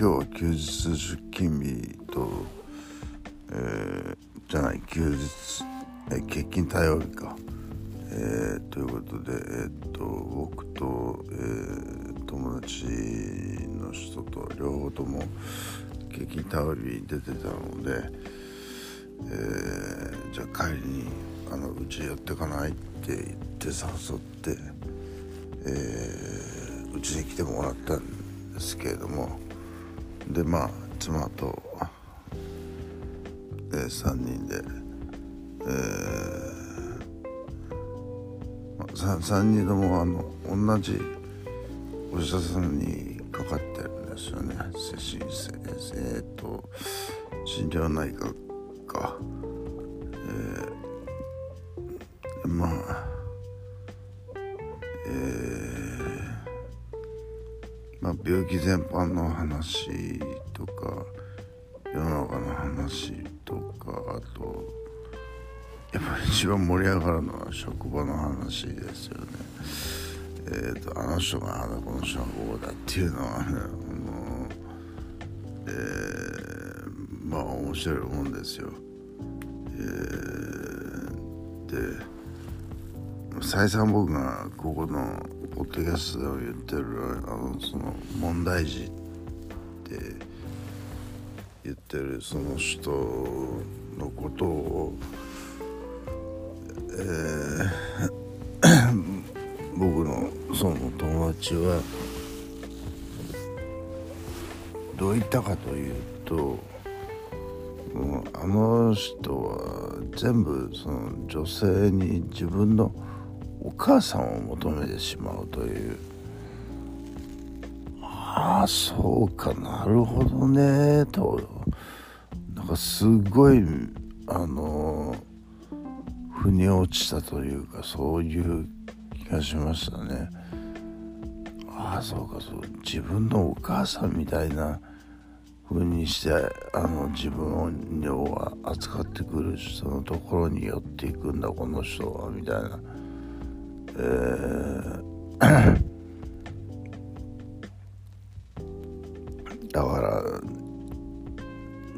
今日は休日出勤日と、えー、じゃない休日、えー、欠勤対応日か、えー、ということで、えー、っと僕と、えー、友達の人と両方とも欠勤対応日に出てたので、えー、じゃあ帰りにあのうち寄ってかないって言って誘って、えー、うちに来てもらったんですけれどもでまあ妻と、えー、3人で、えーまあ、3, 3人ともあの同じお医者さんにかかってるんですよね。精神えー、っと心療内科か、えー、まあまあ病気全般の話とか世の中の話とかあとやっぱり一番盛り上がるのは職場の話ですよね。えーと、あの人がああだこの人がこうだっていうのはねあの、えー、まあ面白いもんですよ。再三僕がここのポッドキャストで言ってるあのその問題児って言ってるその人のことを、えー、僕のその友達はどう言ったかというとあの人は全部その女性に自分のお母さんを求めてしまうという。ああそうかなるほどねと。なんかすごいあの腑に落ちたというかそういう気がしましたね。ああそうかそう。自分のお母さんみたいな風にしてあの自分を扱ってくる人のところに寄っていくんだこの人はみたいな。だから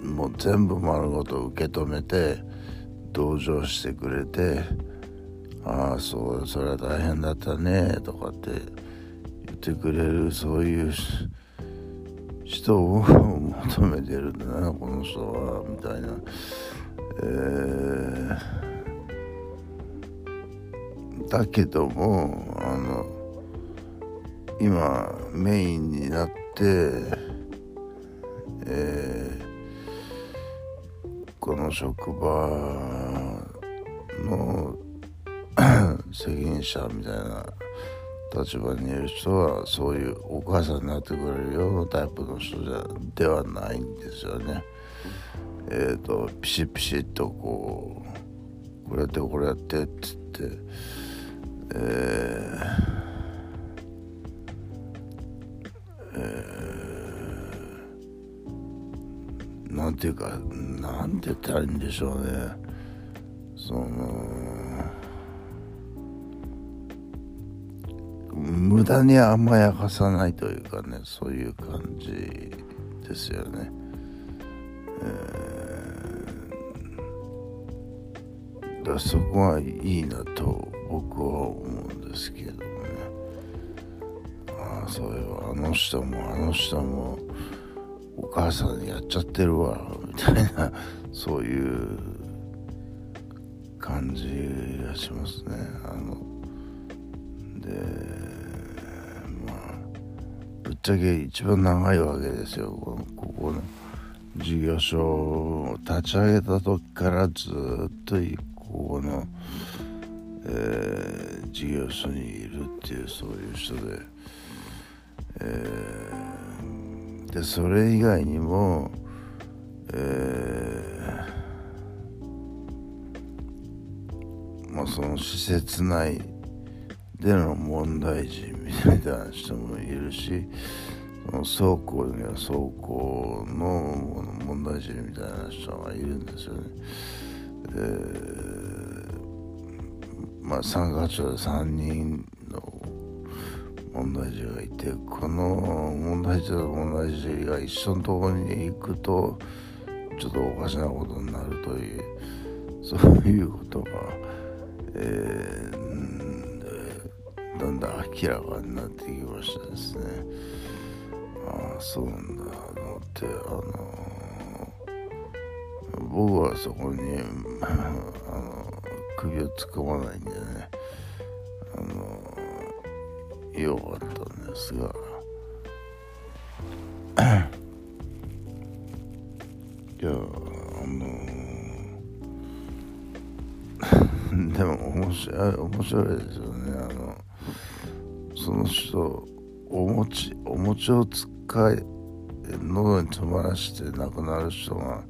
もう全部丸ごと受け止めて同情してくれて「ああそうそれは大変だったね」とかって言ってくれるそういう人を 求めてるんだなこの人はみたいな。えーだけどもあの今メインになって、えー、この職場の 責任者みたいな立場にいる人はそういうお母さんになってくれるようなタイプの人じゃではないんですよね。えっ、ー、とピシピシッとこうこれやってこれやってっつって。えーえー、なんていうかなんて言ったらいいんでしょうねその無駄に甘やかさないというかねそういう感じですよね。えー、だそこはいいなと僕は思うんですけどねああそういえばあの人もあの人もお母さんやっちゃってるわ。みたいな。そういう感じがしますね。あのでまあぶっちゃけ一番長いわけですよ。このここの事業所を立ち上げた時からずっとここのえー、事業所にいるっていうそういう人で、えー、でそれ以外にも、えー、まあ、その施設内での問題児みたいな人もいるしその倉庫には倉庫の問題児みたいな人がいるんですよね。えーまあ、参加者3人の問題児がいてこの問題児と問題児が一緒のところに行くとちょっとおかしなことになるというそういうことが、えー、だんだん明らかになってきましたですね。ああそうなんだと思ってあの僕はそこにあの 首を突っ込まないんでね。あのよかったんですが。いやあの でも面白い面白いですよね。あのその人お餅お餅を使い喉に詰まらして亡くなる人が、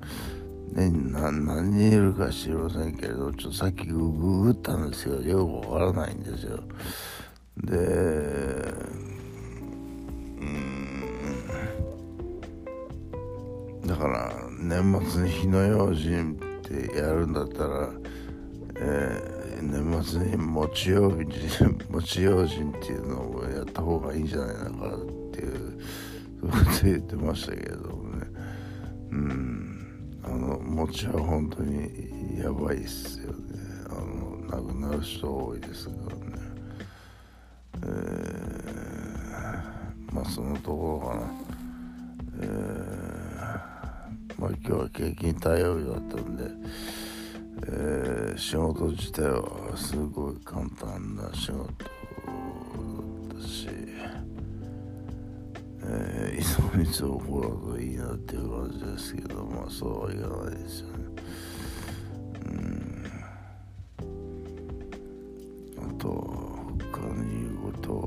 ね、な何人いるか知りませんけれどちょっとさっきググったんですけどよくわからないんですよ。でうん。だから年末に火の用心ってやるんだったら、えー、年末に餅用心 餅用心っていうのをやった方がいいんじゃないのかっていうそういうこと言ってましたけれどもね。うん。あの餅は本当にやばいっすよね。あの亡くなる人多いですからね。えー、まあそのところかな。えーまあ今日は景気対応日だったんで、えー、仕事自体はすごい簡単な仕事だったし、えー、いつもいつも起こるといいなっていう感じですけどまあそうはいかないですよね。うん。あと他に言うことは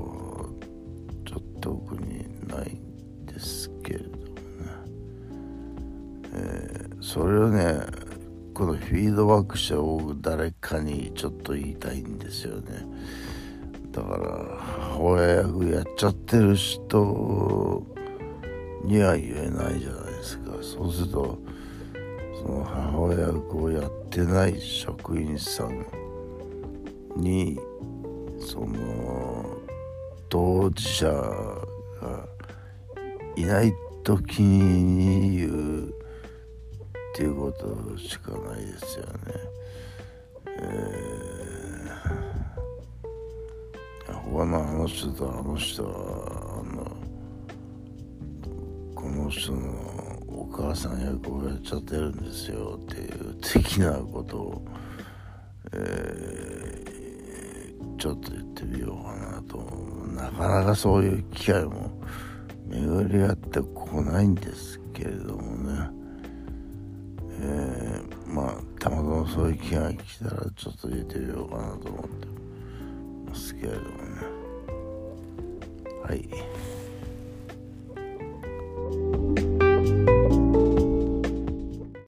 ちょっと特にないんですけれどもね。えー、それをねこのフィードバックして誰かにちょっと言いたいんですよね。だから母親役やっちゃってる人には言えないじゃないですかそうするとその母親役をやってない職員さんにその当事者がいない時に言うっていうことしかないですよね。えー、他のあの人とあの人はこの人のお母さん役をやっちゃってるんですよっていう的なことを、えー、ちょっと言ってみようかなとなかなかそういう機会も巡り合ってこないんですけれどもね。えー、まあたまたまそういう気が来たらちょっと入れてみようかなと思ってますけれどもねはい。